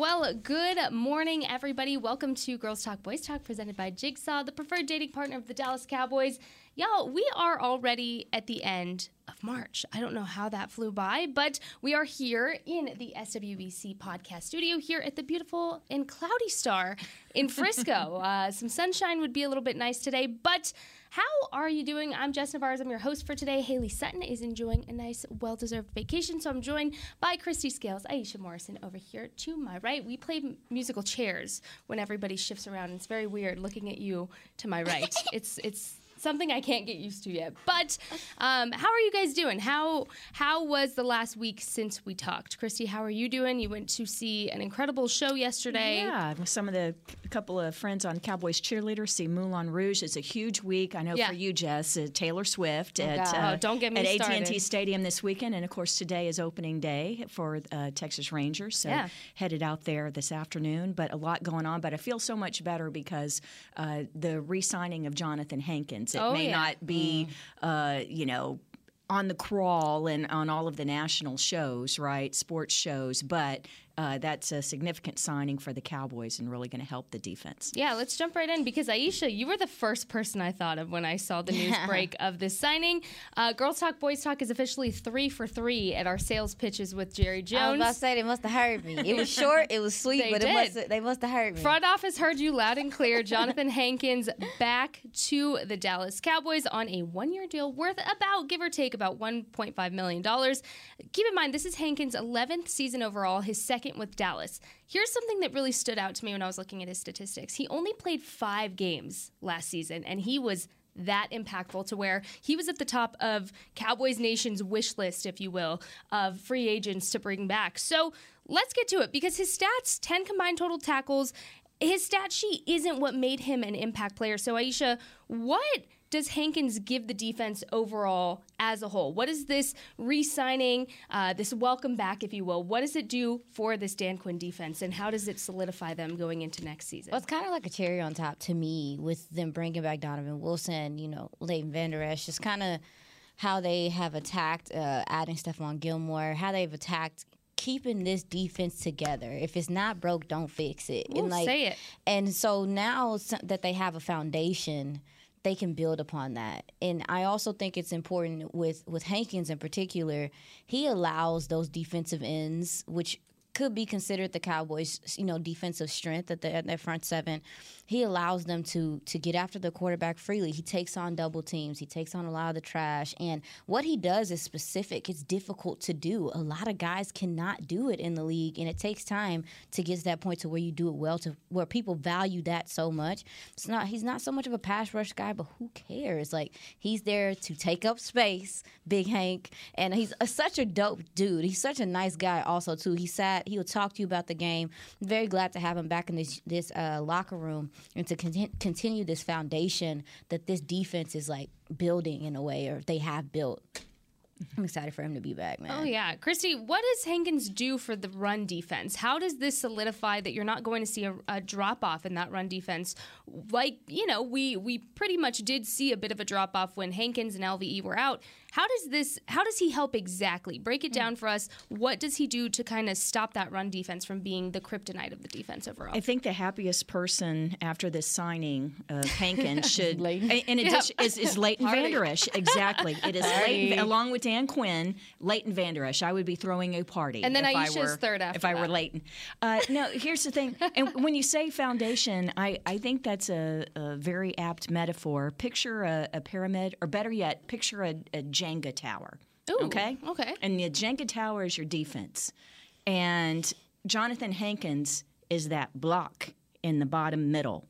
Well, good morning, everybody. Welcome to Girls Talk Boys Talk, presented by Jigsaw, the preferred dating partner of the Dallas Cowboys. Y'all, we are already at the end of March. I don't know how that flew by, but we are here in the SWBC podcast studio here at the beautiful and cloudy Star in Frisco. uh, some sunshine would be a little bit nice today, but how are you doing? I'm Jess Navarez. I'm your host for today. Haley Sutton is enjoying a nice, well deserved vacation. So I'm joined by Kristi Scales, Aisha Morrison over here to my right. We play m- musical chairs when everybody shifts around. It's very weird looking at you to my right. it's, it's, something I can't get used to yet. But um, how are you guys doing? How how was the last week since we talked? Kristi, how are you doing? You went to see an incredible show yesterday. Yeah, some of the a couple of friends on Cowboys cheerleaders see Moulin Rouge. It's a huge week. I know Yeah. for you, Jess, uh, Taylor Swift Oh, at uh, Oh, don't get me at AT and T Stadium this weekend, and of course today is opening day for uh, Texas Rangers. So Yeah. headed out there this afternoon, but a lot going on. But I feel so much better because uh, the re-signing of Jonathan Hankins. It Oh, may yeah. not be, uh, you know. On the crawl and on all of the national shows, right? Sports shows, but uh, that's a significant signing for the Cowboys and really going to help the defense. Yeah, let's jump right in because Aisha, you were the first person I thought of when I saw the news break of this signing. Uh, Girls Talk Boys Talk is officially three for three at our sales pitches with Jerry Jones. I was about to say they must have heard me. It was short, it was sweet, They but did. it must they must have heard me. Front office heard you loud and clear. Jonathan Hankins back to the Dallas Cowboys on a one year deal worth about, give or take, about $1.5 million. Keep in mind, this is Hankins' 11th season overall, his second with Dallas. Here's something that really stood out to me when I was looking at his statistics. He only played five games last season, and he was that impactful to where he was at the top of Cowboys Nation's wish list, if you will, of free agents to bring back. So let's get to it because his stats 10 combined total tackles. His stat sheet isn't what made him an impact player. So, Aisha, what does Hankins give the defense overall as a whole? What is this re signing, uh, this welcome back, if you will? What does it do for this Dan Quinn defense, and how does it solidify them going into next season? Well, it's kind of like a cherry on top to me with them bringing back Donovan Wilson, you know, Leighton Vander Esch, just kind of how they have attacked uh, adding Stephon Gilmore, how they've attacked keeping this defense together. If it's not broke, don't fix it. Ooh, say it. And so now that they have a foundation, they can build upon that. And I also think it's important with with Hankins in particular. He allows those defensive ends, which could be considered the Cowboys, you know, defensive strength at, the, at their front seven. He allows them to to get after the quarterback freely. He takes on double teams. He takes on a lot of the trash. And what he does is specific. It's difficult to do. A lot of guys cannot do it in the league, and it takes time to get to that point to where you do it well, to where people value that so much. It's not. He's not so much of a pass rush guy, but who cares? Like he's there to take up space, Big Hank, and he's a, such a dope dude. He's such a nice guy, also too. He sat. He'll talk to you about the game. very glad to have him back in this this uh, locker room and to contin- continue this foundation that this defense is like building in a way, or they have built. I'm excited for him to be back, man. Oh yeah, Kristi. What does Hankins do for the run defense? How does this solidify that you're not going to see a, a drop off in that run defense? Like you know, we we pretty much did see a bit of a drop off when Hankins and LVE were out. How does this? How does he help exactly? Break it hmm. down for us. What does he do to kind of stop that run defense from being the kryptonite of the defense overall? I think the happiest person after this signing of Hankins should, Leighton. in addition, is, is Leighton Vander Esch. Exactly, it is Leighton, along with Dan Quinn, Leighton Vander Esch. I would be throwing a party, And then if I Aisha's were, third after if I were. Leighton. Uh, no, here's the thing, and when you say foundation, I, I think that's a, a very apt metaphor. Picture a, a pyramid, or better yet, picture a, a Jenga tower. Ooh, okay. okay. And the Jenga tower is your defense, and Jonathan Hankins is that block in the bottom middle.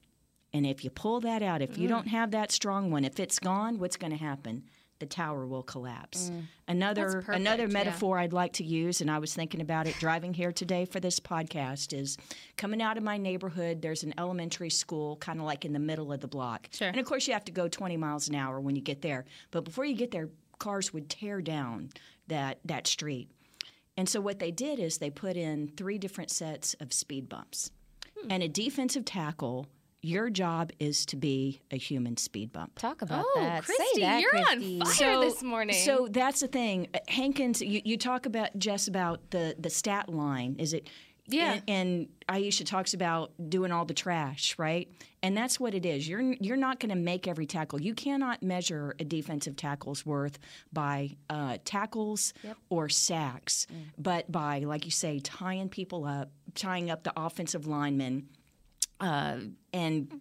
And if you pull that out, if you Mm. don't have that strong one, if it's gone, what's going to happen? The tower will collapse. Another Mm. That's perfect, another yeah. metaphor I'd like to use, and I was thinking about it driving here today for this podcast, is coming out of my neighborhood. There's an elementary school, kind of like in the middle of the block, Sure. and of course you have to go 20 miles an hour when you get there. But before you get there, cars would tear down that that street. And so what they did is they put in three different sets of speed bumps. Hmm. And a defensive tackle, your job is to be a human speed bump. Talk about oh, that. Kristi, Say that, you're Kristi. on fire this morning. So that's the thing. Uh, Hankins, you, you talk about Jess about the the stat line. Is it? Yeah. And, and Aisha talks about doing all the trash, right? And that's what it is. You're you're not going to make every tackle. You cannot measure a defensive tackle's worth by uh, tackles or sacks, but by, like you say, tying people up, tying up the offensive linemen uh, and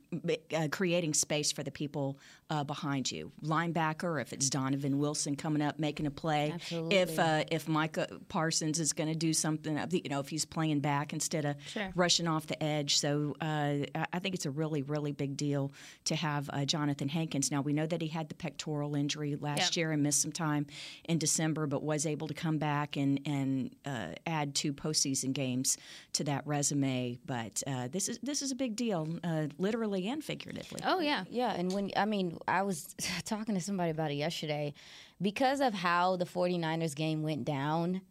uh, creating space for the people uh, behind you. Linebacker, if it's Donovan Wilson coming up making a play, Absolutely. if uh, if Micah Parsons is going to do something, you know, if he's playing back instead of Sure. rushing off the edge. So uh, I think it's a really really big deal to have uh, Jonathan Hankins. Now we know that he had the pectoral injury last Yep. year and missed some time in December, but was able to come back and and uh, add two postseason games to that resume. But uh, this is this is a big deal, uh, literally and figuratively. oh yeah. Yeah, and when I mean, I was talking to somebody about it yesterday because of how the 49ers game went down.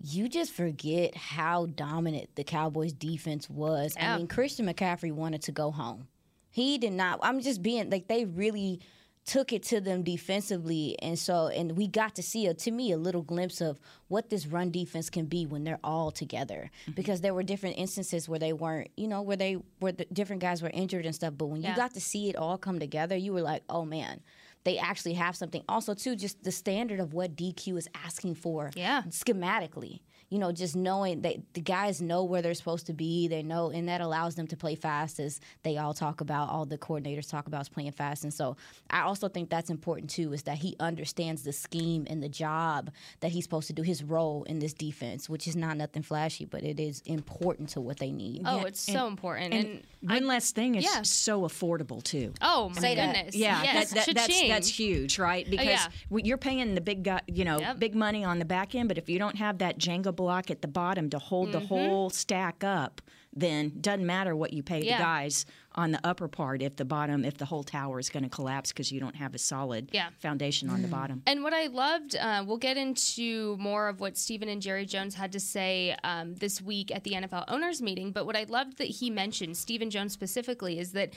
You just forget how dominant the Cowboys defense was. Yeah. I mean, Christian McCaffrey wanted to go home. He did not. I'm just being like they really took it to them defensively, and so and we got to see a to me a little glimpse of what this run defense can be when they're all together. Mm-hmm. Because there were different instances where they weren't, you know, where they where the different guys were injured and stuff. But when you got to see it all come together, you were like, oh man. They actually have something. Also, too, just the standard of what DQ is asking for Yeah. schematically. You know, just knowing that the guys know where they're supposed to be. They know, and that allows them to play fast, as they all talk about. All the coordinators talk about is playing fast, and so I also think that's important too. Is that he understands the scheme and the job that he's supposed to do, his role in this defense, which is not nothing flashy, but it is important to what they need. Oh, it's so important. And, And one last thing, it's yeah. so affordable too. oh my Say that. goodness. Yeah, yes, that, that, that's that's huge, right? Oh, because yeah. you're paying the big guy, you know, Yep. big money on the back end, but if you don't have that Jenga block at the bottom to hold Mm-hmm. the whole stack up, then doesn't matter what you pay Yeah. the guys on the upper part if the bottom, if the whole tower is going to collapse because you don't have a solid Yeah. foundation on the bottom. And what I loved, uh, we'll get into more of what Stephen and Jerry Jones had to say um, this week at the NFL owners meeting. But what I loved that he mentioned, Stephen Jones specifically, is that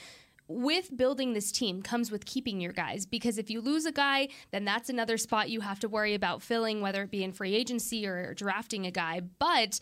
with building this team comes with keeping your guys because if you lose a guy, then that's another spot you have to worry about filling, whether it be in free agency or drafting a guy. But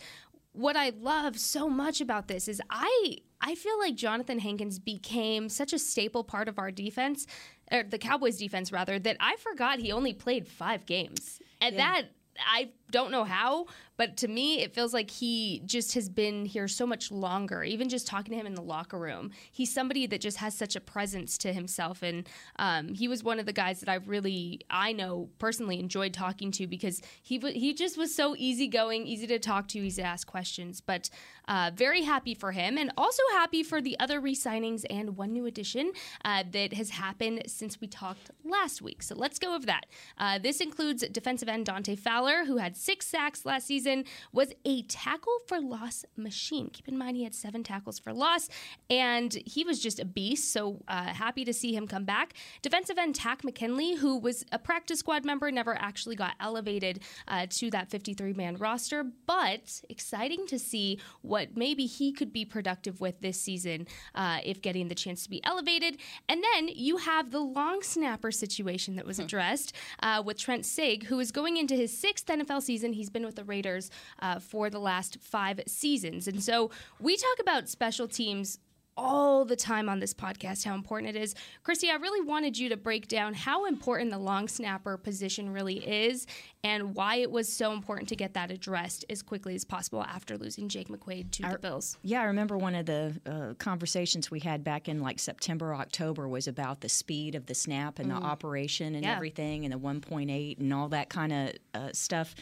what I love so much about this is I I feel like Jonathan Hankins became such a staple part of our defense, or the Cowboys defense rather, that I forgot he only played five games. And that I don't know how, but to me, it feels like he just has been here so much longer. Even just talking to him in the locker room, he's somebody that just has such a presence to himself, and um, he was one of the guys that I really, I know personally, enjoyed talking to because he he just was so easygoing, easy to talk to, easy to ask questions. But uh, very happy for him, and also happy for the other re-signings and one new addition uh, that has happened since we talked last week. So let's go over that. Uh, this includes defensive end Dante Fowler, who had six sacks last season, was a tackle for loss machine. Keep in mind, he had seven tackles for loss, and he was just a beast. So uh, happy to see him come back. Defensive end Takk McKinley, who was a practice squad member, never actually got elevated uh, to that 53 man roster, but exciting to see what maybe he could be productive with this season uh, if getting the chance to be elevated. And then you have the long snapper situation that was addressed uh, with Trent Sieg, who is going into his sixth NFL season. He's been with the Raiders uh, for the last five seasons. And so we talk about special teams all the time on this podcast how important it is. Kristi, I really wanted you to break down how important the long snapper position really is and why it was so important to get that addressed as quickly as possible after losing Jake McQuaide to the Bills. Yeah, I remember one of the uh, conversations we had back in like September, October was about the speed of the snap and the operation and Yeah. everything, and the 1.8 and all that kind of uh, stuff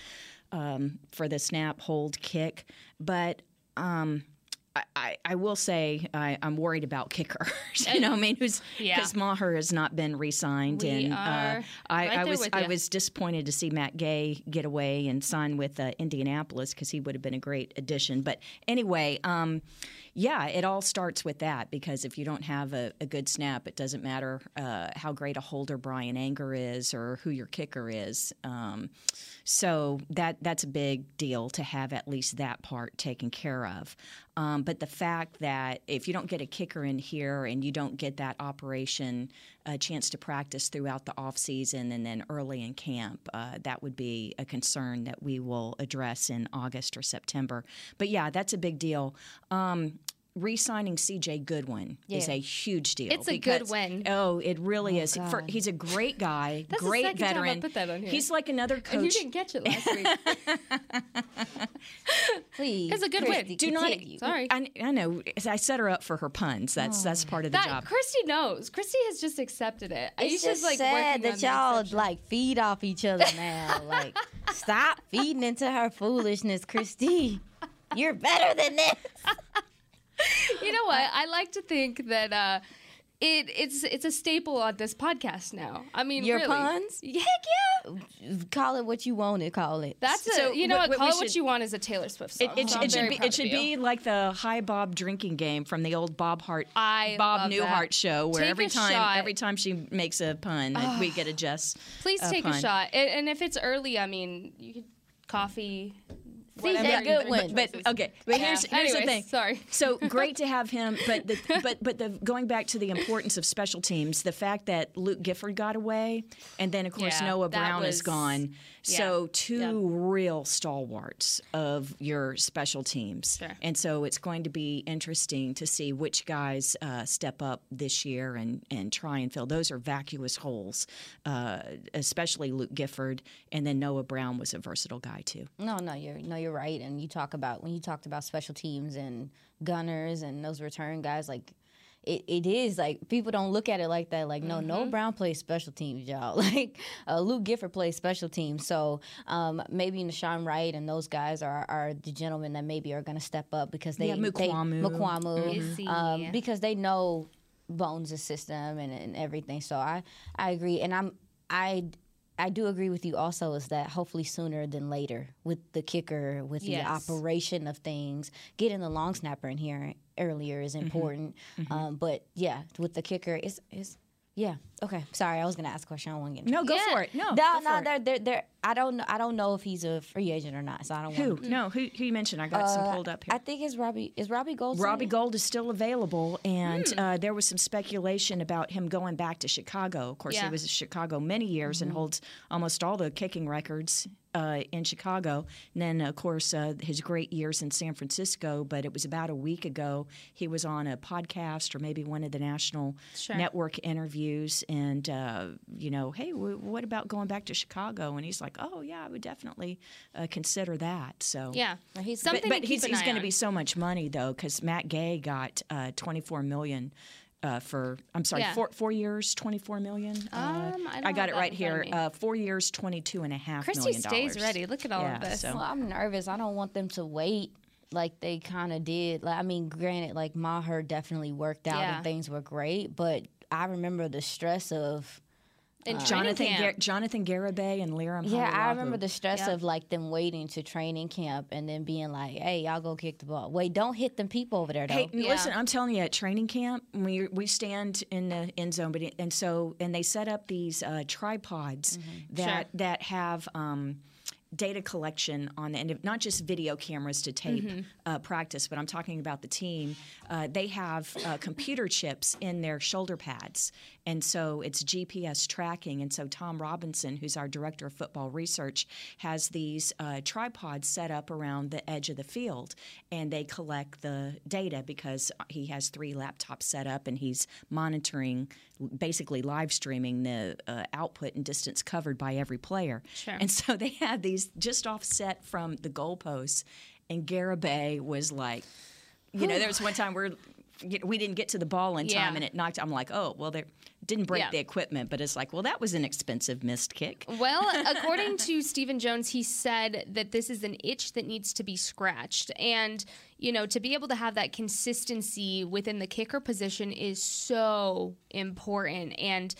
um, for the snap, hold, kick. But um, I, I, I will say I, I'm worried about kickers. you know, I mean, who's Yeah. because Maher has not been re-signed, We and uh, I, right I there was I was disappointed to see Matt Gay get away and sign with uh, Indianapolis because he would have been a great addition. But anyway, um, yeah, it all starts with that because if you don't have a, a good snap, it doesn't matter uh, how great a holder Bryan Anger is or who your kicker is. Um, so that that's a big deal to have at least that part taken care of. Um, but the fact that if you don't get a kicker in here and you don't get that operation a chance to practice throughout the off season and then early in camp, uh, that would be a concern that we will address in August or September. But yeah, that's a big deal. Um, Re-signing C.J. Goodwin is a huge deal. It's a good win. Oh, it really oh, is. For, he's a great guy, That's the great time I veteran. put that on here. He's like another coach. And you didn't catch it last week. Please, It's a good Kristi, win. Do not. continue. Sorry. I, I know. I set her up for her puns. That's that's oh. part of the that job. Kristi knows. Kristi has just accepted it. It's Aisha's just like sad working that on y'all like feed off each other now. like, stop feeding into her foolishness, Kristi. You're better than this. You know what? I like to think that uh, it it's it's a staple on this podcast now. I mean, Your really. puns? Heck yeah! Call it what you want to call it. That's a, So you know what- what? what Call it what you want is a Taylor Swift song. It, it, so it should be it should be like the Hi Bob drinking game from the old Bob Hart I Bob Newhart that. show where Take every time shot. every time she makes a pun we get a just Please a take a shot, and, and if it's early, I mean, you could coffee. CJ whatever. Goodwin. But okay, but here's Yeah. here's the Anyways, thing. sorry. So great to have him, but the, but but the going back to the importance of special teams, the fact that Luke Gifford got away, and then of course Yeah, Noah Brown was- is gone. Yeah. So two Yeah. real stalwarts of your special teams, Sure. and so it's going to be interesting to see which guys uh, step up this year and and try and fill. Those are vacuous holes, uh, especially Luke Gifford, and then Noah Brown was a versatile guy too. No, no, you're no, you're right. And you talk about when you talked about special teams and gunners and those return guys, like it, it is like people don't look at it like that. Like no, no, Brown plays special teams, y'all. Like uh, Luke Gifford plays special teams. So um, maybe Nahshon Wright and those guys are, are the gentlemen that maybe are going to step up because they Yeah, they Mukuamu. Mukuamu, Izzy. um, because they know Bones' system and, and everything. So I I agree, and I'm I. I do agree with you also is that hopefully sooner than later with the kicker, with Yes. the operation of things, getting the long snapper in here earlier is important. Um, but yeah, with the kicker, it's, it's yeah. Okay. Sorry, I was gonna ask a question. I don't want to get No, go Yeah. for it. No, no, go no, for it. they're, they're, they're, I don't know. I don't know if he's a free agent or not. So I don't Who? want. No, who, who you mentioned? I got some pulled up here. I think it's Robbie. Is Robbie Gould? Robbie Gould is still available, and Hmm. uh, there was some speculation about him going back to Chicago. Of course, Yeah. he was in Chicago many years Mm-hmm. and holds almost all the kicking records uh, in Chicago. And then, of course, uh, his great years in San Francisco. But it was about a week ago he was on a podcast or maybe one of the national Sure. network interviews, and uh, you know, hey, w- what about going back to Chicago? And he's like, oh yeah, I would definitely uh, consider that. So Yeah, he's- something. but, but he's, he's going to be so much money though because Matt Gay got uh, 24 million uh, for I'm sorry Yeah. four four years 24 million. Uh, Um, I I got it right here. Uh, four years 22 and a half Kristi million stays dollars. ready. Look at all Yeah, of this. so- Well, I'm nervous. I don't want them to wait like they kind of did. Like, I mean, granted, like Maher definitely worked out Yeah. and things were great, but I remember the stress of In training Jonathan camp. Gar- Jonathan Garibay and Lirim. Yeah, I remember the stress Yep. of like them waiting to training camp and then being like, "Hey, y'all go kick the ball." Wait, don't hit them people over there though. Hey, Yeah. listen, I'm telling you, at training camp, we we stand in the end zone, but it, and so and they set up these uh, tripods Mm-hmm. that that have. Um, Data collection on the end of not just video cameras to tape Mm-hmm. uh, practice, but I'm talking about the team. Uh, they have uh, computer chips in their shoulder pads, and so it's GPS tracking. And so Tom Robinson, who's our director of football research, has these uh, tripods set up around the edge of the field, and they collect the data because he has three laptops set up and he's monitoring, basically live streaming the uh, output and distance covered by every player. Sure. And so they had these just offset from the goalposts, and Garibay was like, you know, there was one time where we didn't get to the ball in time Yeah. and it knocked. I'm like, oh, well, they didn't break Yeah. the equipment, but it's like, well, that was an expensive missed kick. Well, according to Stephen Jones, he said that this is an itch that needs to be scratched. And, you know, to be able to have that consistency within the kicker position is so important. And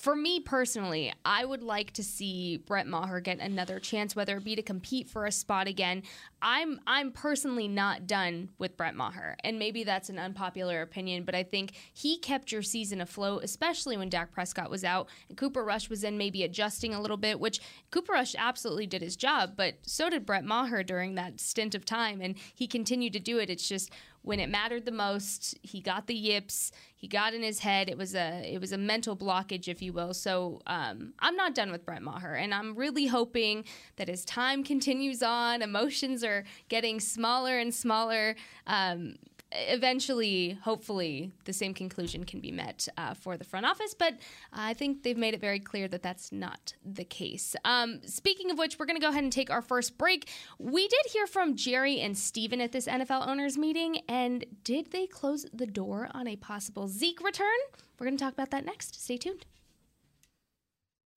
for me personally, I would like to see Brett Maher get another chance, whether it be to compete for a spot again. I'm I'm personally not done with Brett Maher, and maybe that's an unpopular opinion, but I think he kept your season afloat, especially when Dak Prescott was out and Cooper Rush was in, maybe adjusting a little bit. Which Cooper Rush absolutely did his job, but so did Brett Maher during that stint of time, and he continued to do it. It's just when it mattered the most, he got the yips. He got in his head. It was a it was a mental blockage, if you will. So um, I'm not done with Brett Maher, and I'm really hoping that as time continues on, emotions are getting smaller and smaller. Um, eventually, hopefully, the same conclusion can be met uh, for the front office. But I think they've made it very clear that that's not the case. Um, speaking of which, we're going to go ahead and take our first break. We did hear from Jerry and Stephen at this NFL owners meeting, and did they close the door on a possible Zeke return? We're going to talk about that next. Stay tuned.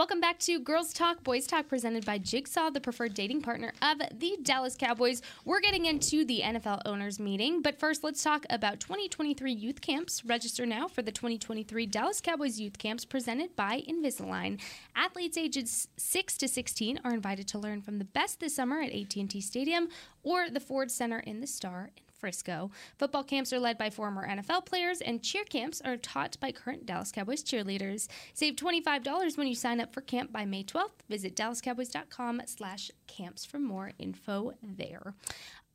Welcome back to Girls Talk, Boys Talk, presented by Jigsaw, the preferred dating partner of the Dallas Cowboys. We're getting into the NFL owners meeting, but first, let's talk about 2023 youth camps. Register now for the 2023 Dallas Cowboys youth camps presented by Invisalign. Athletes ages 6 to 16 are invited to learn from the best this summer at AT&T Stadium or the Ford Center in the Star in Frisco. Football camps are led by former NFL players, and cheer camps are taught by current Dallas Cowboys cheerleaders. Save $25 when you sign up for camp by May 12th. Visit dallascowboys.com slash camps for more info there.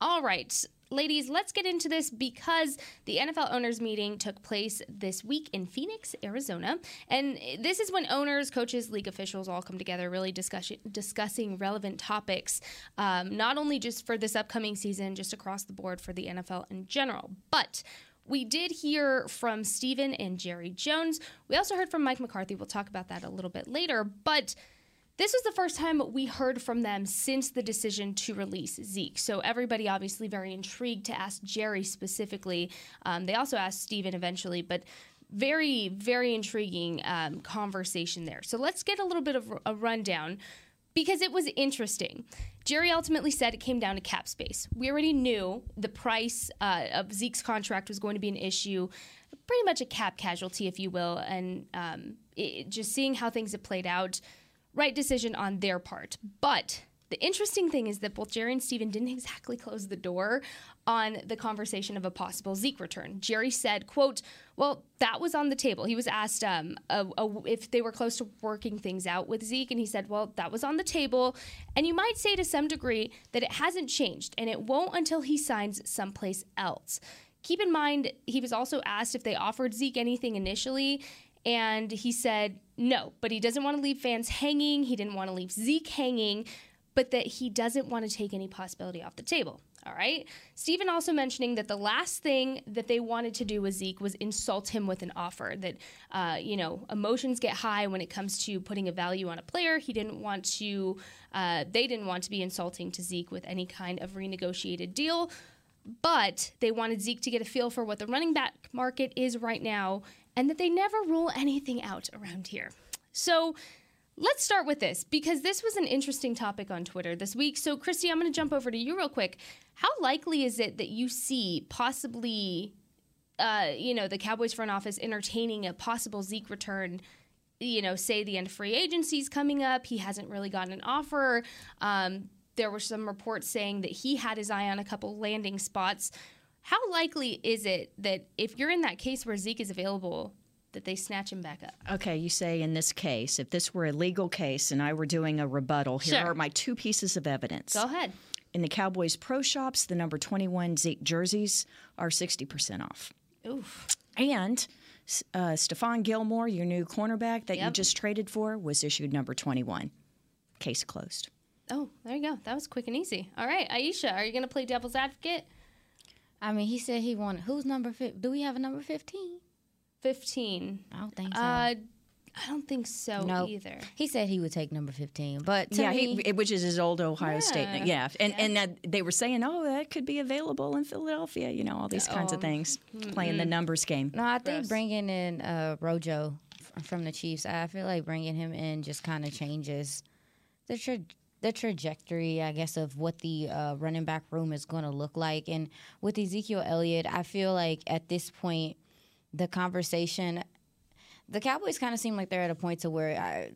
All right, ladies, let's get into this because the NFL owners meeting took place this week in Phoenix, Arizona. And this is when owners, coaches, league officials all come together, really discussing, discussing relevant topics, um, not only just for this upcoming season, just across the board for the NFL in general. But we did hear from Stephen and Jerry Jones. We also heard from Mike McCarthy. We'll talk about that a little bit later. But This was the first time we heard from them since the decision to release Zeke. So everybody obviously very intrigued to ask Jerry specifically. Um, they also asked Stephen eventually, but very, very intriguing um, conversation there. So let's get a little bit of a rundown because it was interesting. Jerry ultimately said it came down to cap space. We already knew the price uh, of Zeke's contract was going to be an issue, pretty much a cap casualty, if you will, and um, it, just seeing how things have played out right decision on their part. But the interesting thing is that both Jerry and Stephen didn't exactly close the door on the conversation of a possible Zeke return. Jerry said, quote, well, that was on the table. He was asked um, a, a, if they were close to working things out with Zeke, and he said, well, that was on the table. And you might say to some degree that it hasn't changed, and it won't until he signs someplace else. Keep in mind, he was also asked if they offered Zeke anything initially, and he said no, but he doesn't want to leave fans hanging. He didn't want to leave Zeke hanging, but that he doesn't want to take any possibility off the table. All right. Stephen also mentioning that the last thing that they wanted to do with Zeke was insult him with an offer. That, uh, you know, emotions get high when it comes to putting a value on a player. He didn't want to, uh, they didn't want to be insulting to Zeke with any kind of renegotiated deal. But they wanted Zeke to get a feel for what the running back market is right now and that they never rule anything out around here. So let's start with this because this was an interesting topic on Twitter this week. So, Kristi, I'm going to jump over to you real quick. How likely is it that you see possibly, uh, you know, the Cowboys front office entertaining a possible Zeke return? You know, say the end of free agency is coming up. He hasn't really gotten an offer. Um, there were some reports saying that he had his eye on a couple landing spots. How likely is it that if you're in that case where Zeke is available, that they snatch him back up? Okay, you say in this case, if this were a legal case and I were doing a rebuttal, here Sure. are my two pieces of evidence. Go ahead. In the Cowboys pro shops, the number 21 Zeke jerseys are 60% off. Oof. And uh, Stephon Gilmore, your new cornerback that you just traded for, was issued number 21. Case closed. Oh, there you go. That was quick and easy. All right, Aisha, are you going to play devil's advocate? I mean, he said he wanted. Who's number? Fi- do we have a number fifteen? 15. I don't think so. Uh, I don't think so no, either. He said he would take number fifteen, but to yeah, me, he, which is his old Ohio State. Yeah. Yeah, and and that they were saying, oh, that could be available in Philadelphia. You know, all these kinds Oh, of things, playing the numbers game. no, I think Gross. bringing in uh, Rojo f- from the Chiefs, I feel like bringing him in just kind of changes the tra- the trajectory, I guess, of what the uh, running back room is going to look like. And with Ezekiel Elliott, I feel like at this point, the conversation, the Cowboys kind of seem like they're at a point to where. I,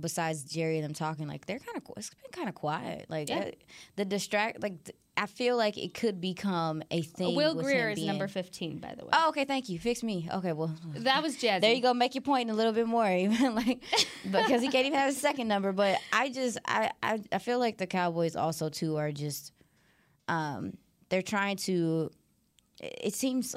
Besides Jerry and them talking, like they're kind of it's been kind of quiet. Like Yeah. uh, the distract, like I feel like it could become a thing. Will Grier is being- number 15, by the way. Oh, okay, thank you. Fix me. Okay, well, that was Jazzy. there you go. Make your point a little bit more, even like because he can't even have a second number. But I just I, I I feel like the Cowboys also too are just um they're trying to. It seems.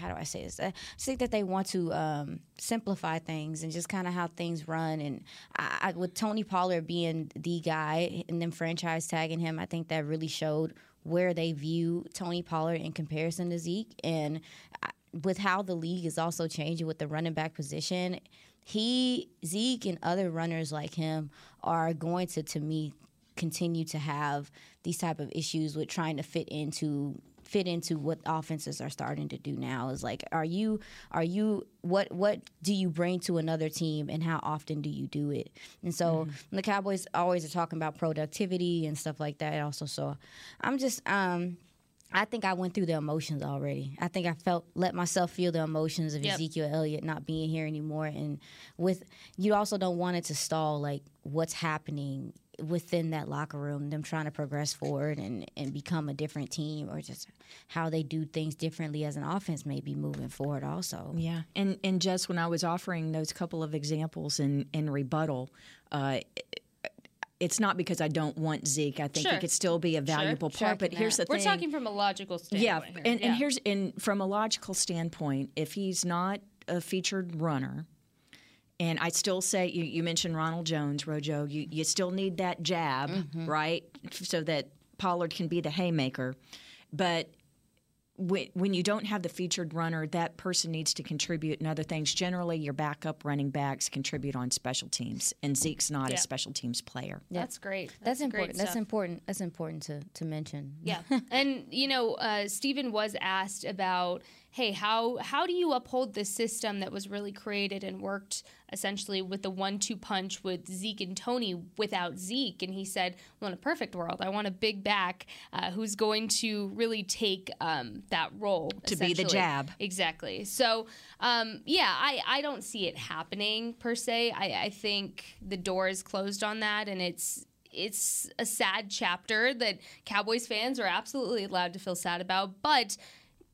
How do I say this? I just think that they want to um, simplify things and just kind of how things run. And I, I, with Tony Pollard being the guy and then franchise tagging him, I think that really showed where they view Tony Pollard in comparison to Zeke. And I, with how the league is also changing with the running back position, he Zeke and other runners like him are going to, to me, continue to have these type of issues with trying to fit into fit into what offenses are starting to do now is like are you are you what what do you bring to another team and how often do you do it and so the cowboys always are talking about productivity and stuff like that also so i'm just um I think I went through the emotions already. I think I felt let myself feel the emotions of Yep. Ezekiel Elliott not being here anymore, and with you also don't want it to stall like what's happening within that locker room, them trying to progress forward and and become a different team, or just how they do things differently as an offense, maybe moving forward. Also, Yeah, and and just when I was offering those couple of examples in in rebuttal, uh, it's not because I don't want Zeke. I think Sure. he could still be a valuable Sure, I part. But can here's the that. We're thing. talking from a logical standpoint. yeah, standpoint. and, here. and here's and from a logical standpoint, if he's not a featured runner. And I still say you, you mentioned Ronald Jones, Rojo. You you still need that jab, right, so that Pollard can be the haymaker. But when you don't have the featured runner, that person needs to contribute in other things. Generally, your backup running backs contribute on special teams, and Zeke's not Yeah. a special teams player. That's great. That's, great important. That's important. That's important to, to mention. Yeah, and you know, uh, Stephen was asked about, hey, how how do you uphold this system that was really created and worked essentially with the one-two punch with Zeke and Tony without Zeke? And he said, well, in a perfect world, I want a big back uh, who's going to really take um, that role To be the jab. Exactly. So, um, yeah, I, I don't see it happening per se. I, I think the door is closed on that, and it's it's a sad chapter that Cowboys fans are absolutely allowed to feel sad about, but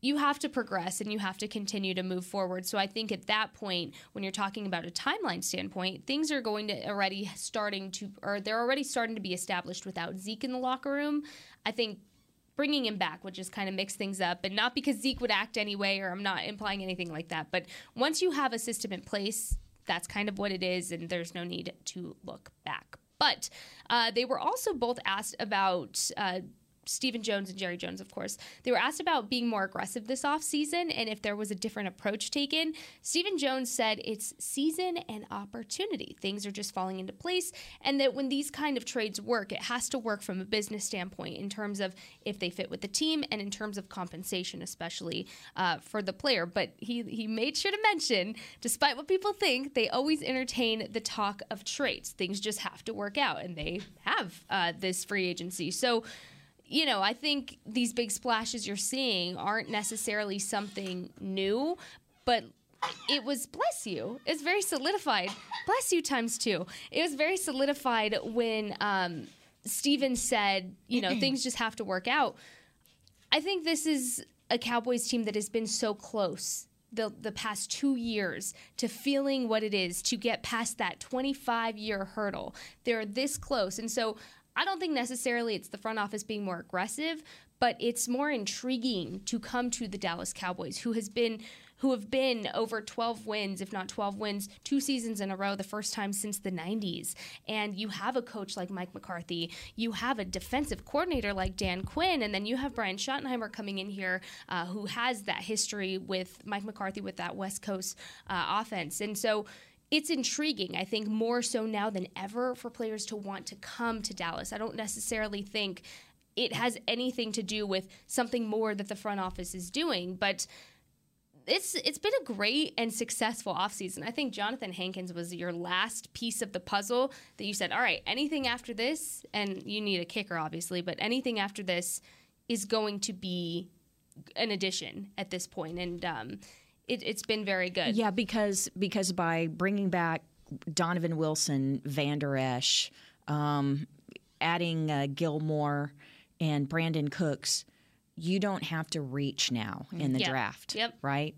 you have to progress and you have to continue to move forward. So I think at that point, when you're talking about a timeline standpoint, things are going to already starting to, or they're already starting to be established without Zeke in the locker room. I think bringing him back would just kind of mix things up and not because Zeke would act anyway or I'm not implying anything like that but once you have a system in place that's kind of what it is and there's no need to look back but uh, they were also both asked about uh, Stephen Jones and Jerry Jones, of course. They were asked about being more aggressive this offseason and if there was a different approach taken. Stephen Jones said it's season and opportunity. Things are just falling into place, and that when these kind of trades work, it has to work from a business standpoint in terms of if they fit with the team and in terms of compensation, especially uh, for the player. But he, he made sure to mention, despite what people think, they always entertain the talk of trades. Things just have to work out, and they have uh, this free agency. So, you know, I think these big splashes you're seeing aren't necessarily something new, but it was bless you. It's very solidified. Bless you times two. It was very solidified when um, Stephen said, you know, things just have to work out. I think this is a Cowboys team that has been so close the the past 2 years to feeling what it is to get past that 25 year hurdle. They're this close. And so I don't think necessarily it's the front office being more aggressive, but it's more intriguing to come to the Dallas Cowboys who has been who have been over 12 wins, if not 12 wins, two seasons in a row, the first time since the 90s. And you have a coach like Mike McCarthy, you have a defensive coordinator like Dan Quinn, and then you have Brian Schottenheimer coming in here uh, who has that history with Mike McCarthy with that West Coast uh, offense. And so it's intriguing, I think, more so now than ever for players to want to come to Dallas. I don't necessarily think it has anything to do with something more that the front office is doing, but it's it's been a great and successful offseason. I think Jonathan Hankins was your last piece of the puzzle that you said, all right, anything after this, and you need a kicker, obviously, but anything after this is going to be an addition at this point. and um, it, it's been very good. Yeah, because because by bringing back Donovan Wilson, Vander Esch, um, adding uh, Gilmore and Brandin Cooks, you don't have to reach now in the draft. Yep. Right.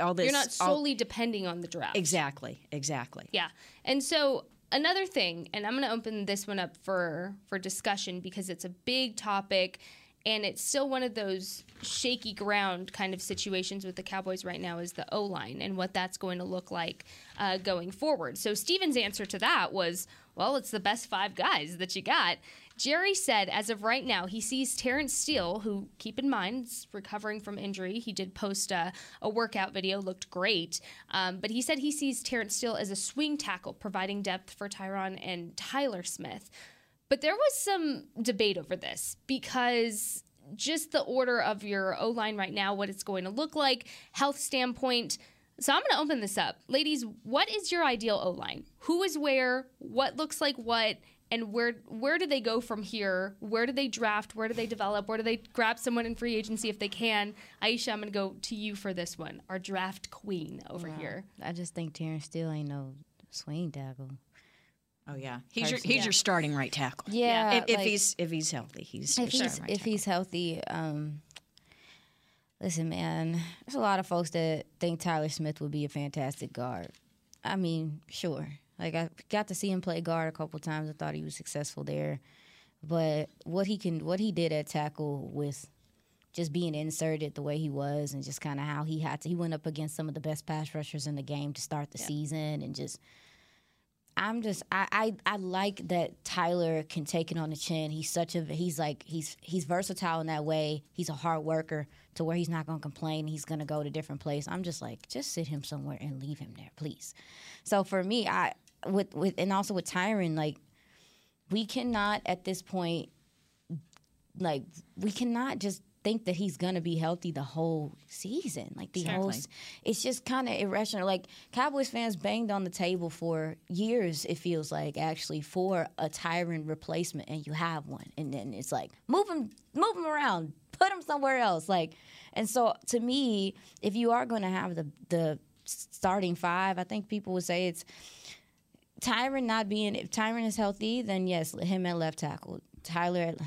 All this. You're not all- solely depending on the draft. exactly. Exactly. Yeah. And so another thing, and I'm going to open this one up for for discussion because it's a big topic and it's still one of those shaky ground kind of situations with the Cowboys right now is the O line and what that's going to look like uh, going forward. So Stephen's answer to that was, well, it's the best five guys that you got. Jerry said, as of right now, he sees Terrence Steele, who, keep in mind, is recovering from injury. He did post a, a workout video, looked great. Um, but he said he sees Terrence Steele as a swing tackle, providing depth for Tyron and Tyler Smith. But there was some debate over this because just the order of your O line right now, what it's going to look like, health standpoint. So I'm going to open this up. Ladies, what is your ideal O line? Who is where? What looks like what? And where where do they go from here? Where do they draft? Where do they develop? Where do they grab someone in free agency if they can? Aisha, I'm going to go to you for this one. Our draft queen over here. I just think Terrence still ain't no swing tackle. Oh yeah. He's your he's yeah. your starting right tackle. Yeah, If, if like- he's if he's healthy, he's if your he's right if tackle. he's healthy, um, listen, man, there's a lot of folks that think Tyler Smith would be a fantastic guard. I mean, sure. Like I got to see him play guard a couple times. I thought he was successful there, but what he can, what he did at tackle with just being inserted the way he was, and just kind of how he had to, he went up against some of the best pass rushers in the game to start the season, and just I'm just I, I I like that Tyler can take it on the chin. He's such a he's like he's he's versatile in that way. He's a hard worker to where he's not gonna complain. He's gonna go to different place. I'm just like just sit him somewhere and leave him there, please. So for me, I with with and also with Tyron, like we cannot at this point like we cannot just think that he's gonna be healthy the whole season. Like the whole, Exactly. s- it's just kind of irrational. Like Cowboys fans banged on the table for years. It feels like actually for a Tyron replacement, and you have one, and then it's like move him, move him around, put him somewhere else. Like, and so to me, if you are gonna have the the starting five, I think people would say it's Tyron not being if Tyron is healthy, then yes, him at left tackle. Tyler, at,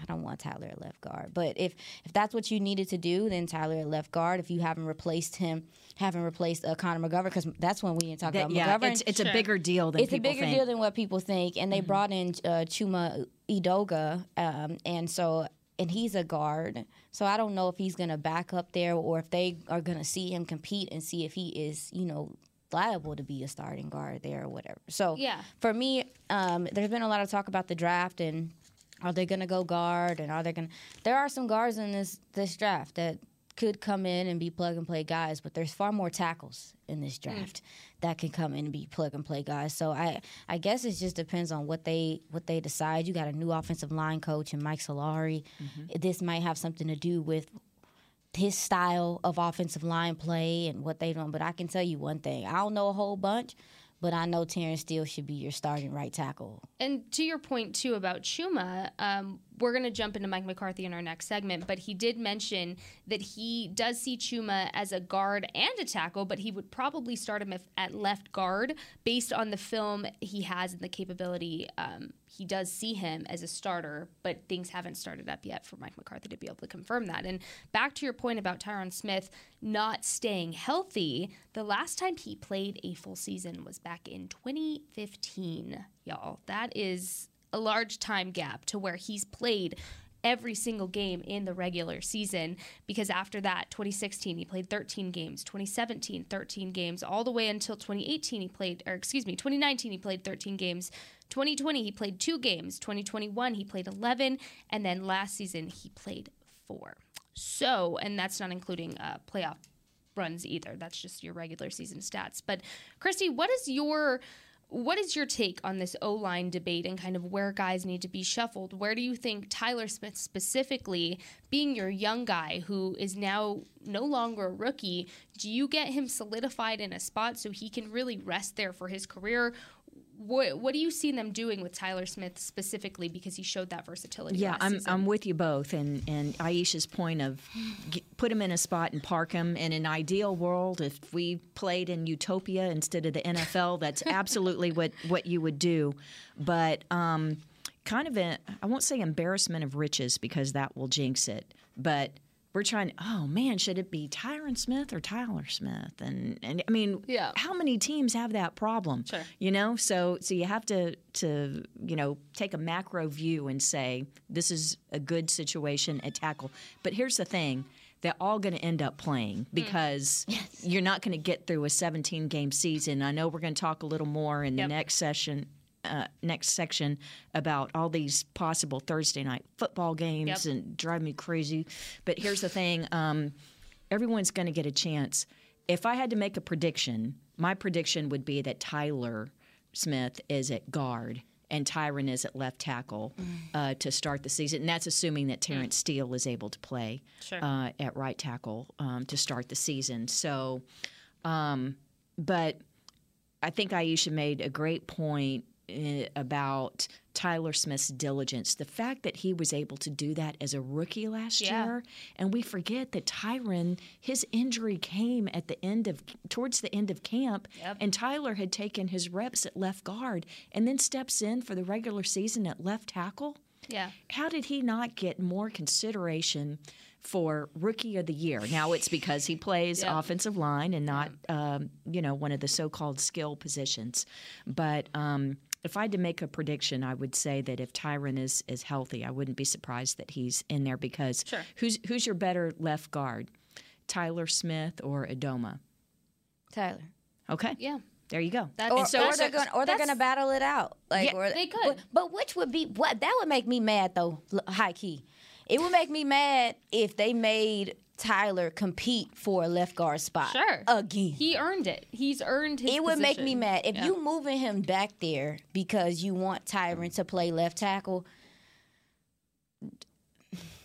I don't want Tyler at left guard, but if if that's what you needed to do, then Tyler at left guard. If you haven't replaced him, haven't replaced uh, Connor McGovern, because that's when we didn't talk That- about yeah, McGovern. it's, it's a bigger deal than it's a bigger think. Mm-hmm. deal than what people think, and they brought in uh, Chuma Edoga, um, and so and he's a guard. So I don't know if he's going to back up there or if they are going to see him compete and see if he is, you know, liable to be a starting guard there or whatever. So Yeah. for me, um, there's been a lot of talk about the draft and are they going to go guard and are they going? to There are some guards in this this draft that could come in and be plug and play guys, but there's far more tackles in this mm. draft that can come in and be plug and play guys. So I I guess it just depends on what they what they decide. You got a new offensive line coach and Mike Solari. Mm-hmm. This might have something to do with his style of offensive line play and what they've done. But I can tell you one thing: I don't know a whole bunch, but I know Terence Steele should be your starting right tackle. And to your point too about Chuma, um, we're going to jump into Mike McCarthy in our next segment, but he did mention that he does see Chuma as a guard and a tackle, but he would probably start him if, at left guard based on the film he has and the capability. Um, he does see him as a starter, but things haven't started up yet for Mike McCarthy to be able to confirm that. And back to your point about Tyron Smith not staying healthy, the last time he played a full season was back in 2015, y'all. That is a large time gap to where he's played every single game in the regular season because after that 2016 he played 13 games 2017 13 games all the way until 2018 he played or excuse me 2019 he played 13 games 2020 he played 2 games 2021 he played 11 and then last season he played 4 so and that's not including uh, playoff runs either. That's just your regular season stats. But Kristi, what is your what is your take on this O line debate and kind of where guys need to be shuffled? Where do you think Tyler Smith specifically, being your young guy who is now no longer a rookie, do you get him solidified in a spot so he can really rest there for his career? What, what do you see them doing with Tyler Smith specifically because he showed that versatility? Yeah, I'm, season? I'm with you both. And, and Aisha's point of g put him in a spot and park him. In an ideal world, if we played in utopia instead of the NFL, that's absolutely what, what you would do. But um, kind of a, I won't say embarrassment of riches because that will jinx it. But we're trying, oh man, should it be Tyron Smith or Tyler Smith? And, and I mean, Yeah. how many teams have that problem? Sure. You know, so so you have to to you know take a macro view and say this is a good situation at tackle. But here's the thing. They're all going to end up playing mm. because you're not going to get through a 17 game season. I know we're going to talk a little more in the next session, uh, next section about all these possible Thursday night football games Yep. and drive me crazy. But here's the thing: um, everyone's going to get a chance. If I had to make a prediction, my prediction would be that Tyler Smith is at guard and Tyron is at left tackle uh, to start the season. And that's assuming that Terence Steele is able to play Sure. uh, at right tackle um, to start the season. So, um, but I think Aisha made a great point about Tyler Smith's diligence. The fact that he was able to do that as a rookie last Yeah. year, and we forget that Tyron, his injury came at the end of towards the end of camp, Yep. and Tyler had taken his reps at left guard, and then steps in for the regular season at left tackle. yeah. How did he not get more consideration for rookie of the year? Now it's because he plays Yeah. offensive line and not, um, you know, one of the so-called skill positions. But um, if I had to make a prediction, I would say that if Tyron is is healthy, I wouldn't be surprised that he's in there because Sure. who's who's your better left guard, Tyler Smith or Edoga? Tyler. Okay. Yeah. There you go. That- or, so or they're gonna or they're gonna battle it out. Like Yeah, or, they could. But, but which would be what that would make me mad though. High key, it would make me mad if they made Tyler compete for a left guard spot. Sure. again. He earned it. He's earned his it would make me mad if Yeah. you moving him back there because you want Tyron to play left tackle.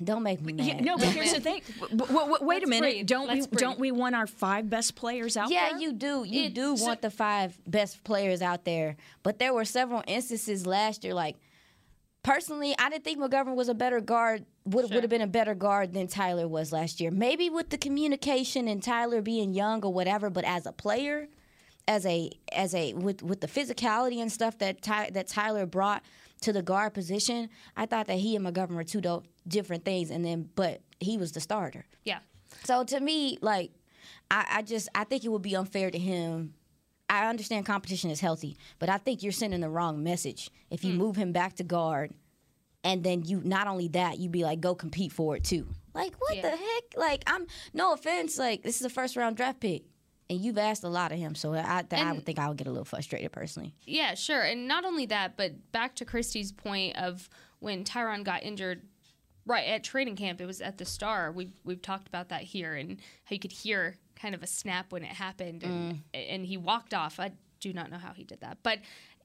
Don't make me mad. Yeah, no, but here's the thing. W- w- w- wait a Let's minute. breathe. Don't Let's we don't we want our five best players out there? yeah, there? you do. You It- do so- want the five best players out there. But there were several instances last year. Like personally, I didn't think McGovern was a better guard. Would Sure. would have been a better guard than Tyler was last year. Maybe with the communication and Tyler being young or whatever. But as a player, as a as a with with the physicality and stuff that Ty, that Tyler brought to the guard position, I thought that he and McGovern were two do- different things. And then, but he was the starter. Yeah. So to me, like, I, I just I think it would be unfair to him. I understand competition is healthy, but I think you're sending the wrong message if you hmm. move him back to guard, and then you not only that you'd be like go compete for it too. Like what Yeah. the heck? Like I'm no offense, like this is a first round draft pick, and you've asked a lot of him, so I I And- would think I would get a little frustrated personally. Yeah, sure. And not only that, but back to Kristi's point of when Tyron got injured right at training camp, it was at the Star. We've we've talked about that here and how you could hear kind of a snap when it happened and mm. and he walked off. I do not know how he did that. But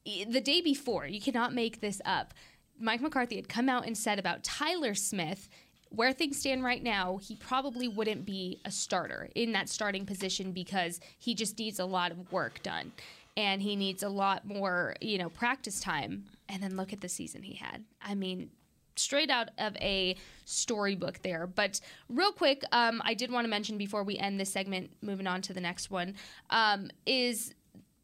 the day before, you cannot make this up. Mike McCarthy had come out and said about Tyler Smith where things stand right now, he probably wouldn't be a starter in that starting position because he just needs a lot of work done and he needs a lot more, you know, practice time. And then look at the season he had. I mean, straight out of a storybook there. But real quick, um, I did want to mention before we end this segment, moving on to the next one, um, is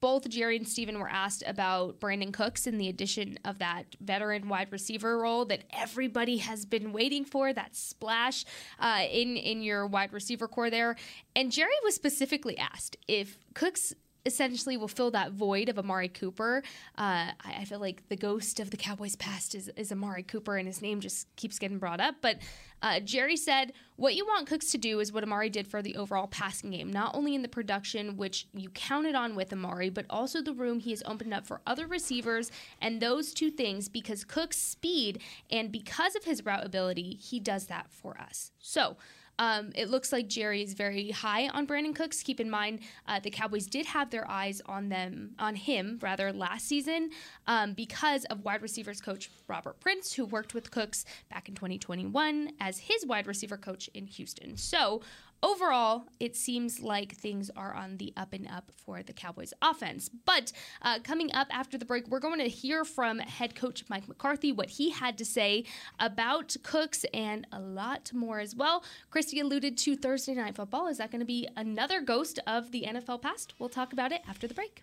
both Jerry and Stephen were asked about Brandin Cooks and the addition of that veteran wide receiver role that everybody has been waiting for, that splash uh, in in your wide receiver corps there. And Jerry was specifically asked if Cooks essentially will fill that void of Amari Cooper. Uh, I, I feel like the ghost of the Cowboys past is, is Amari Cooper, and his name just keeps getting brought up. But uh, Jerry said, What you want Cooks to do is what Amari did for the overall passing game, not only in the production, which you counted on with Amari, but also the room he has opened up for other receivers. And those two things, because Cook's speed and because of his route ability, he does that for us. So, um, it looks like Jerry is very high on Brandin Cooks. Keep in mind, uh, the Cowboys did have their eyes on them, on him rather, last season um, because of wide receivers coach Robert Prince, who worked with Cooks back in 2021 as his wide receiver coach in Houston. So overall, it seems like things are on the up and up for the Cowboys offense. But uh, coming up after the break, we're going to hear from head coach Mike McCarthy what he had to say about Cooks and a lot more as well. Kristi alluded to Thursday Night Football. Is that going to be another ghost of the NFL past? We'll talk about it after the break.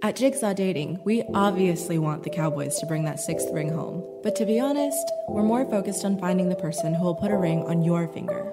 At Jigsaw Dating, we obviously want the Cowboys to bring that sixth ring home. But to be honest, we're more focused on finding the person who will put a ring on your finger.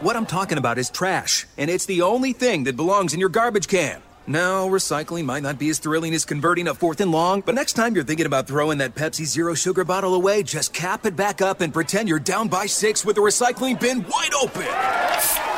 What I'm talking about is trash, and it's the only thing that belongs in your garbage can. Now, recycling might not be as thrilling as converting a fourth and long, but next time you're thinking about throwing that Pepsi Zero Sugar bottle away, just cap it back up and pretend you're down by six with the recycling bin wide open.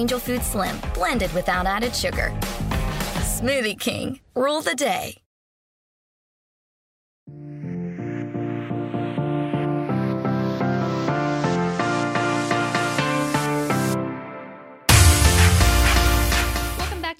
Food Slim, blended without added sugar. Smoothie King, rule the day.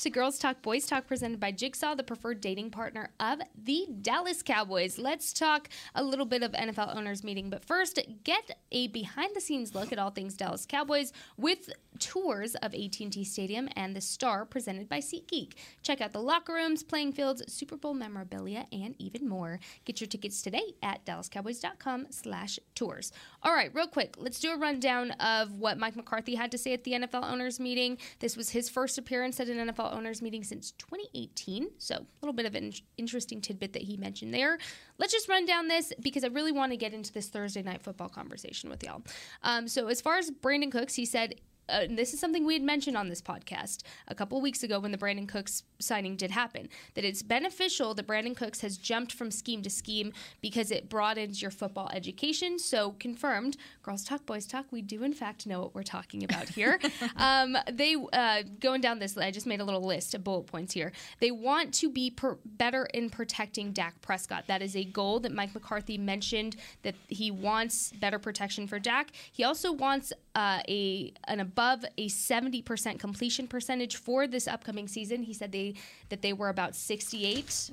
To Girls Talk Boys Talk presented by Jigsaw, the preferred dating partner of the Dallas Cowboys. Let's talk a little bit of NFL owners meeting, but first, get a behind the scenes look at all things Dallas Cowboys with tours of AT&T Stadium and the Star presented by SeatGeek. Check out the locker rooms, playing fields, Super Bowl memorabilia, and even more. Get your tickets today at dallascowboys.com/tours. All right, real quick, let's do a rundown of what Mike McCarthy had to say at the NFL owners meeting. This was his first appearance at an NFL owners meeting since 2018, so a little bit of an interesting tidbit that he mentioned there. Let's just run down this because I really want to get into this Thursday night football conversation with y'all. Um, so as far as Brandin Cooks, he said uh, this is something we had mentioned on this podcast a couple weeks ago when the Brandin Cooks signing did happen. That it's beneficial that Brandin Cooks has jumped from scheme to scheme because it broadens your football education. So confirmed, girls talk, boys talk. We do in fact know what we're talking about here. um, they uh, going down this. I just made a little list of bullet points here. They want to be per- better in protecting Dak Prescott. That is a goal that Mike McCarthy mentioned that he wants better protection for Dak. He also wants uh, a an above a 70% completion percentage for this upcoming season. He said they that they were about 68%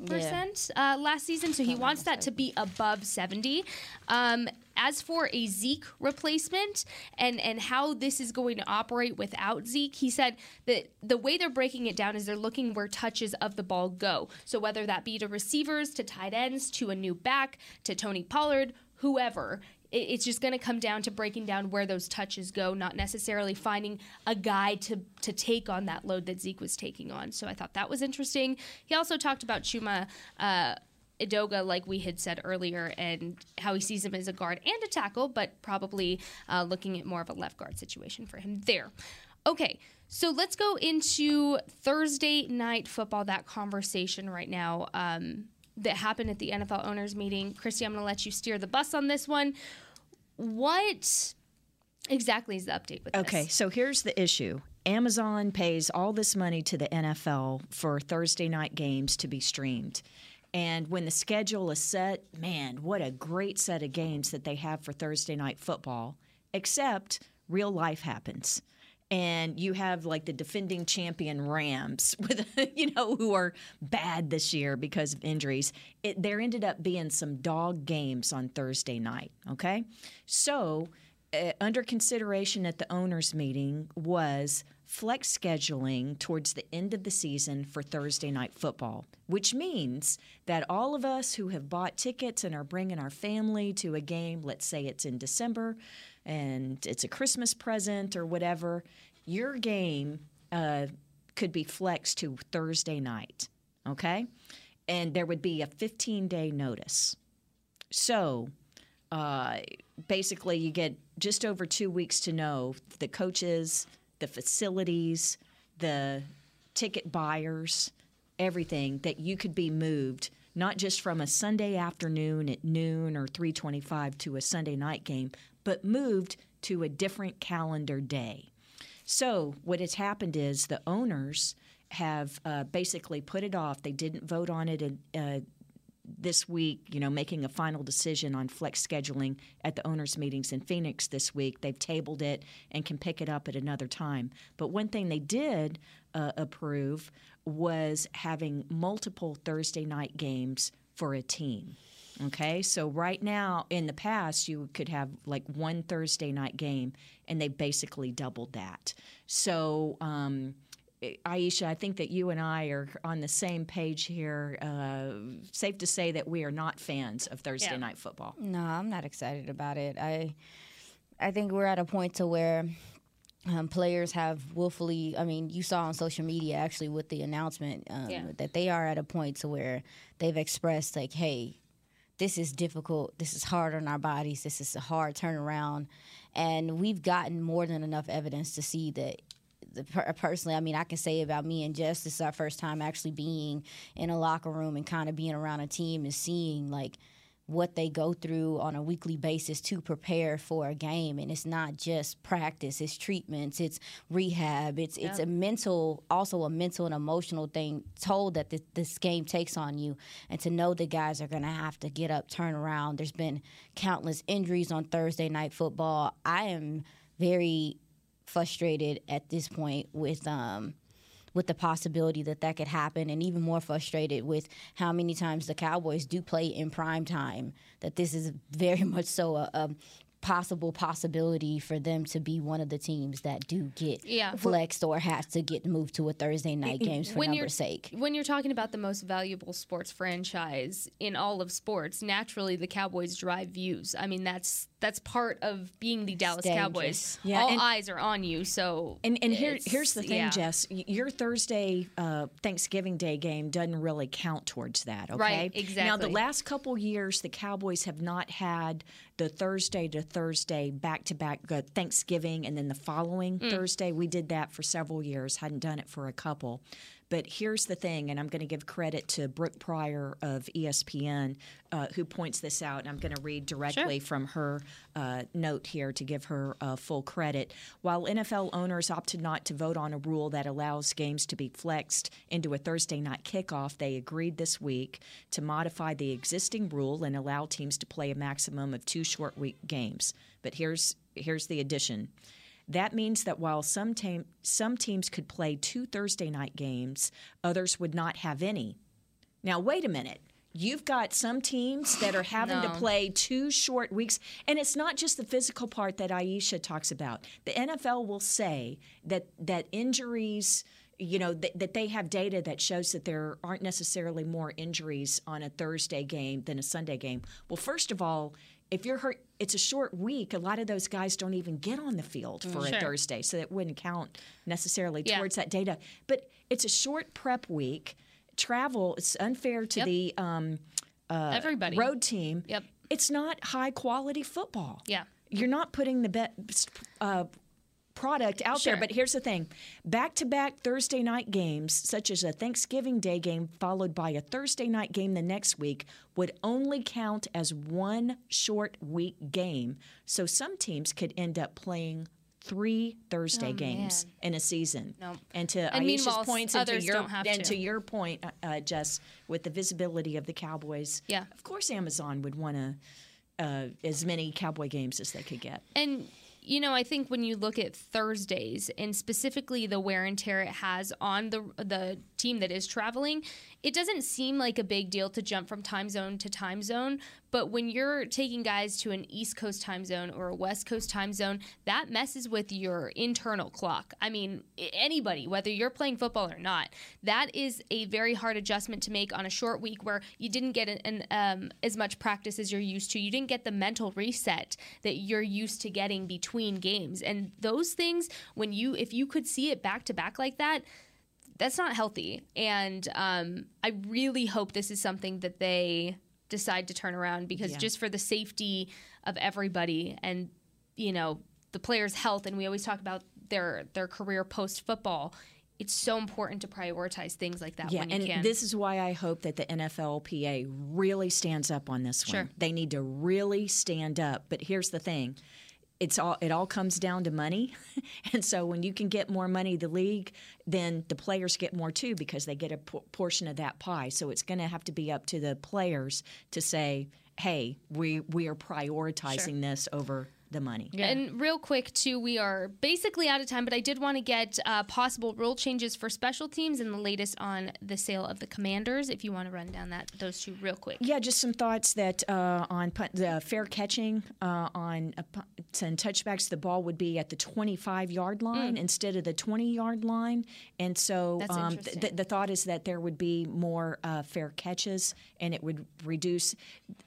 yeah. uh, last season, so he wants that to be above 70. Um, as for a Zeke replacement and and how this is going to operate without Zeke, he said that the way they're breaking it down is they're looking where touches of the ball go. So whether that be to receivers, to tight ends, to a new back, to Tony Pollard, whoever it's just going to come down to breaking down where those touches go, not necessarily finding a guy to to take on that load that Zeke was taking on. So I thought that was interesting. He also talked about Chuma. Uh, Edoga, like we had said earlier, and how he sees him as a guard and a tackle, but probably uh, looking at more of a left guard situation for him there. Okay, so let's go into Thursday night football, that conversation right now. Um, that happened at the NFL owners meeting. Kristi, I'm going to let you steer the bus on this one. What exactly is the update with this? okay, this? so here's the issue. Amazon pays all this money to the NFL for Thursday night games to be streamed. And when the schedule is set, man, what a great set of games that they have for Thursday night football, except real life happens and you have like the defending champion Rams with you know who are bad this year because of injuries. It, there ended up being some dog games on Thursday night. Okay, so uh, under consideration at the owners meeting was flex scheduling towards the end of the season for Thursday night football, which means that all of us who have bought tickets and are bringing our family to a game, let's say it's in December, and it's a Christmas present or whatever, your game uh, could be flexed to Thursday night, okay? And there would be a 15 day notice. So uh, basically, you get just over two weeks to know the coaches, the facilities, the ticket buyers, everything that you could be moved not just from a Sunday afternoon at noon or 325 to a Sunday night game, but moved to a different calendar day. So, what has happened is the owners have uh, basically put it off. They didn't vote on it in, uh, this week, you know, making a final decision on flex scheduling at the owners' meetings in Phoenix this week. They've tabled it and can pick it up at another time. But one thing they did uh, approve was having multiple Thursday night games for a team. Okay, so right now, in the past, you could have like one Thursday night game, and they basically doubled that. So, um, Aisha, I think that you and I are on the same page here. Uh, safe to say that we are not fans of Thursday yeah. night football. No, I'm not excited about it. I, I think we're at a point to where um, players have willfully i mean you saw on social media actually with the announcement um, yeah. that they are at a point to where they've expressed like hey this is difficult this is hard on our bodies this is a hard turnaround. And we've gotten more than enough evidence to see that uh, personally, I mean, I can say about me and Jess, this is our first time actually being in a locker room and kind of being around a team and seeing like what they go through on a weekly basis to prepare for a game. And it's not just practice it's treatments it's rehab it's it's a mental also a mental and emotional thing told that this, this game takes on you. And to know the guys are going to have to get up turn around. There's been countless injuries on Thursday night football. I am very frustrated at this point with um with the possibility that that could happen, and even more frustrated with how many times the Cowboys do play in prime time. That this is very much so a, a possible possibility for them to be one of the teams that do get Yeah. flexed or has to get moved to a Thursday night games for when number's sake. when you're talking about the most valuable sports franchise in all of sports, naturally the Cowboys drive views. I mean, that's that's part of being the Dallas Cowboys. Yeah, all and- eyes are on you. So And and here here's the thing, yeah. Jess. Your Thursday uh, Thanksgiving Day game doesn't really count towards that. Okay. Right, Now the last couple years, the Cowboys have not had the Thursday to Thursday back to back Thanksgiving and then the following Mm. Thursday. We did that for several years. Hadn't done it for a couple. But here's the thing, and I'm going to give credit to Brooke Pryor of ESPN, uh, who points this out. And I'm going to read directly from her uh, note here to give her uh, full credit. While NFL owners opted not to vote on a rule that allows games to be flexed into a Thursday night kickoff, they agreed this week to modify the existing rule and allow teams to play a maximum of two short week games. But here's here's the addition. That means that while some team, some teams could play two Thursday night games, others would not have any. Now, wait a minute. You've got some teams that are having to play two short weeks, and it's not just the physical part that Aisha talks about. The NFL will say that that injuries, you know, th- that they have data that shows that there aren't necessarily more injuries on a Thursday game than a Sunday game. Well, first of all, if you're hurt, it's a short week. A lot of those guys don't even get on the field for a Thursday, so that wouldn't count necessarily Yeah. towards that data. But it's a short prep week. Travel it's unfair to Yep. the um, Everybody. road team. Yep. It's not high quality football. Yeah. You're not putting the best uh, product out Sure. there. But here's the thing back to back Thursday night games, such as a Thanksgiving Day game followed by a Thursday night game the next week, would only count as one short week game. So some teams could end up playing. Three Thursday games Oh, man. in a season, Nope. and to And Aisha's points, and to your don't have and to. to your point, uh, uh, Jess, with the visibility of the Cowboys, Yeah. of course Amazon would want to uh, as many Cowboy games as they could get. And you know, I think when you look at Thursdays and specifically the wear and tear it has on the the team that is traveling, it doesn't seem like a big deal to jump from time zone to time zone. But when you're taking guys to an East Coast time zone or a West Coast time zone, that messes with your internal clock. I mean, anybody, whether you're playing football or not, that is a very hard adjustment to make on a short week where you didn't get an, um, as much practice as you're used to. You didn't get the mental reset that you're used to getting between games. And those things, when you, if you could see it back to back like that, that's not healthy. And um, I really hope this is something that they decide to turn around because Yeah. just for the safety of everybody and you know the players' health, and we always talk about their their career post football. It's so important to prioritize things like that Yeah, when you and can. this is why I hope that the NFLPA really stands up on this one. Sure. They need to really stand up. But here's the thing. It's all it all comes down to money. and so when you can get more money the league, then the players get more too because they get a portion of that pie. So it's going to have to be up to the players to say, "Hey, we we are prioritizing this over the money." And real quick, too, we are basically out of time, but I did want to get uh, possible rule changes for special teams and the latest on the sale of the commanders. If you want to run down that those two real quick. Yeah, just some thoughts that uh, on punt, the fair catching uh, on punts and touchbacks, the ball would be at the 25 yard line instead of the 20 yard line, and so Mm. Um, interesting. th- the thought is that there would be more uh, fair catches, and it would reduce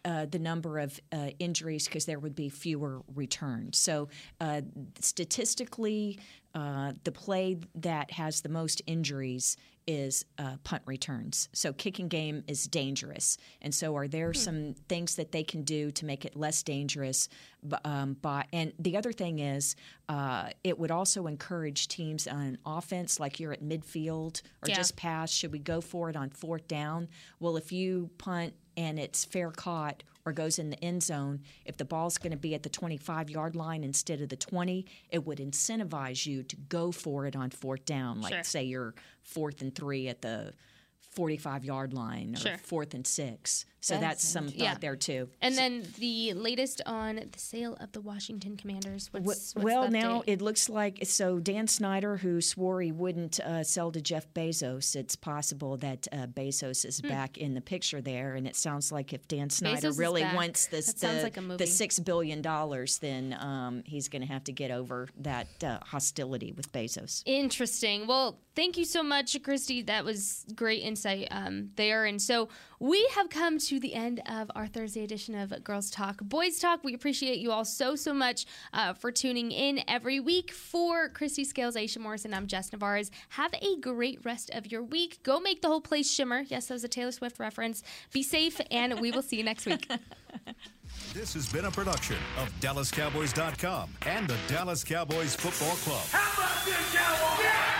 uh, the number of uh, injuries because there would be fewer returns. So uh, statistically, uh, the play that has the most injuries is uh, punt returns. So kicking game is dangerous, and so are there some things that they can do to make it less dangerous? Um, by and the other thing is, uh, it would also encourage teams on offense, like you're at midfield or Yeah. just pass. Should we go for it on fourth down? Well, if you punt and it's fair caught or goes in the end zone, if the ball's going to be at the 25 yard line instead of the 20, it would incentivize you to go for it on fourth down. Like, Sure. say, you're fourth and three at the 45 yard line or Sure. fourth and six. So that's, That's some thought Yeah. there too. And then the latest on the sale of the Washington Commanders. What's, what's well, now it looks like so. Dan Snyder, who swore he wouldn't uh, sell to Jeff Bezos, it's possible that uh, Bezos is back in the picture there, and it sounds like if Dan Snyder Hmm. Bezos really wants this the, like the six billion dollars, then um, he's going to have to get over that uh, hostility with Bezos. Interesting. Well, thank you so much, Kristi. That was great insight um, there. And so we have come to the end of our Thursday edition of Girls Talk, Boys Talk. We appreciate you all so, so much uh, for tuning in every week. For Kristi Scales, Aisha Morrison, I'm Jess Navarez. Have a great rest of your week. Go make the whole place shimmer. Yes, that was a Taylor Swift reference. Be safe, and we will see you next week. This has been a production of DallasCowboys.com and the Dallas Cowboys Football Club. How about this, Cowboys?